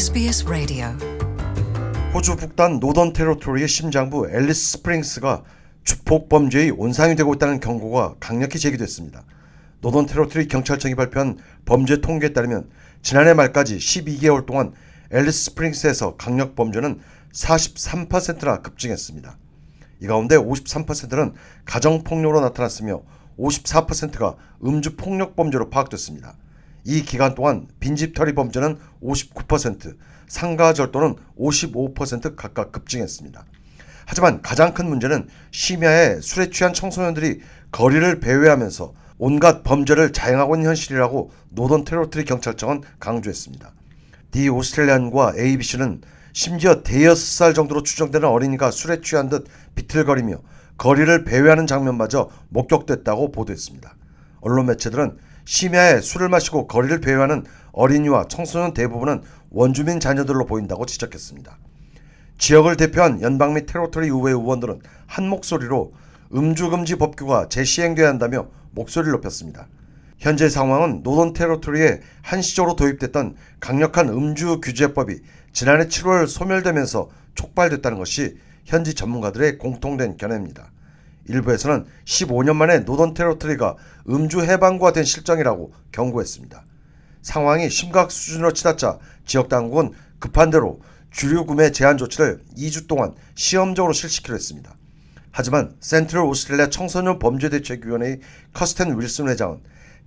SBS Radio. 호주 북단 노던 테러토리의 심장부 앨리스 스프링스가 주폭 범죄의 온상이 되고 있다는 경고가 강력히 제기됐습니다. 노던 테러토리 경찰청이 발표한 범죄 통계에 따르면 지난해 말까지 12개월 동안 앨리스 스프링스에서 강력 범죄는 43%나 급증했습니다. 이 가운데 53%는 가정폭력으로 나타났으며 54%가 음주폭력 범죄로 파악됐습니다. 이 기간 동안 빈집 털이 범죄는 59%, 상가 절도는 55% 각각 급증했습니다. 하지만 가장 큰 문제는 심야에 술에 취한 청소년들이 거리를 배회하면서 온갖 범죄를 자행하고 있는 현실이라고 노던 테러트리 경찰청은 강조했습니다. 디 오스트레일리안과 ABC는 심지어 대여섯 살 정도로 추정되는 어린이가 술에 취한 듯 비틀거리며 거리를 배회하는 장면마저 목격됐다고 보도했습니다. 언론 매체들은 심야에 술을 마시고 거리를 배회하는 어린이와 청소년 대부분은 원주민 자녀들로 보인다고 지적했습니다. 지역을 대표한 연방 및 테로토리 의회 의원들은 한 목소리로 음주금지 법규가 재시행돼야 한다며 목소리를 높였습니다. 현재 상황은 노던 테로토리에 한시적으로 도입됐던 강력한 음주 규제법이 지난해 7월 소멸되면서 촉발됐다는 것이 현지 전문가들의 공통된 견해입니다. 일부에서는 15년 만에 노던 테러토리가 음주 해방과 된 실정이라고 경고했습니다. 상황이 심각 수준으로 치닫자 지역 당국은 급한 대로 주류 구매 제한 조치를 2주 동안 시험적으로 실시키로 했습니다. 하지만 센트럴 오스트레일리아 청소년 범죄 대책위원회의 커스텐 윌슨 회장은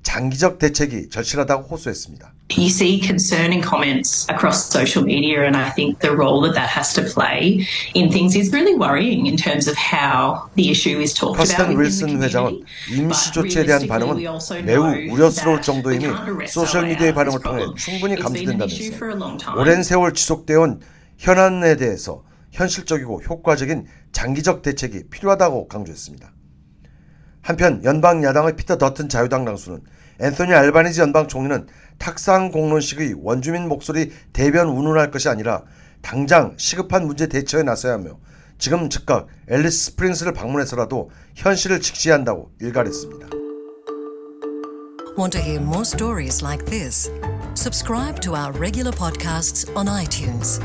장기적 대책이 절실하다고 호소했습니다. You see concerning comments across social media, and I think the role that that has to play in things is really worrying in terms of how the issue is talked about. the 윌슨 회장은. 임시 조치에 대한 반응은 매우 우려스러울 arrest 소셜 미디어의 반응을 통해. 충분히 감지된다면서. 오랜 세월 지속되어 온 현안에 대해서 현실적이고 효과적인 장기적 대책이 필요하다고 강조했습니다. 한편 연방 야당의 피터 더튼 자유당 당수는 앤소니 알바니지 연방 총리는 탁상 공론식의 원주민 목소리 대변 운운할 것이 아니라 당장 시급한 문제 대처에 나서야 하며 지금 즉각 앨리스 스프링스를 방문해서라도 현실을 직시해야 한다고 일갈했습니다. Want to hear more stories like this? Subscribe to our regular podcasts on iTunes.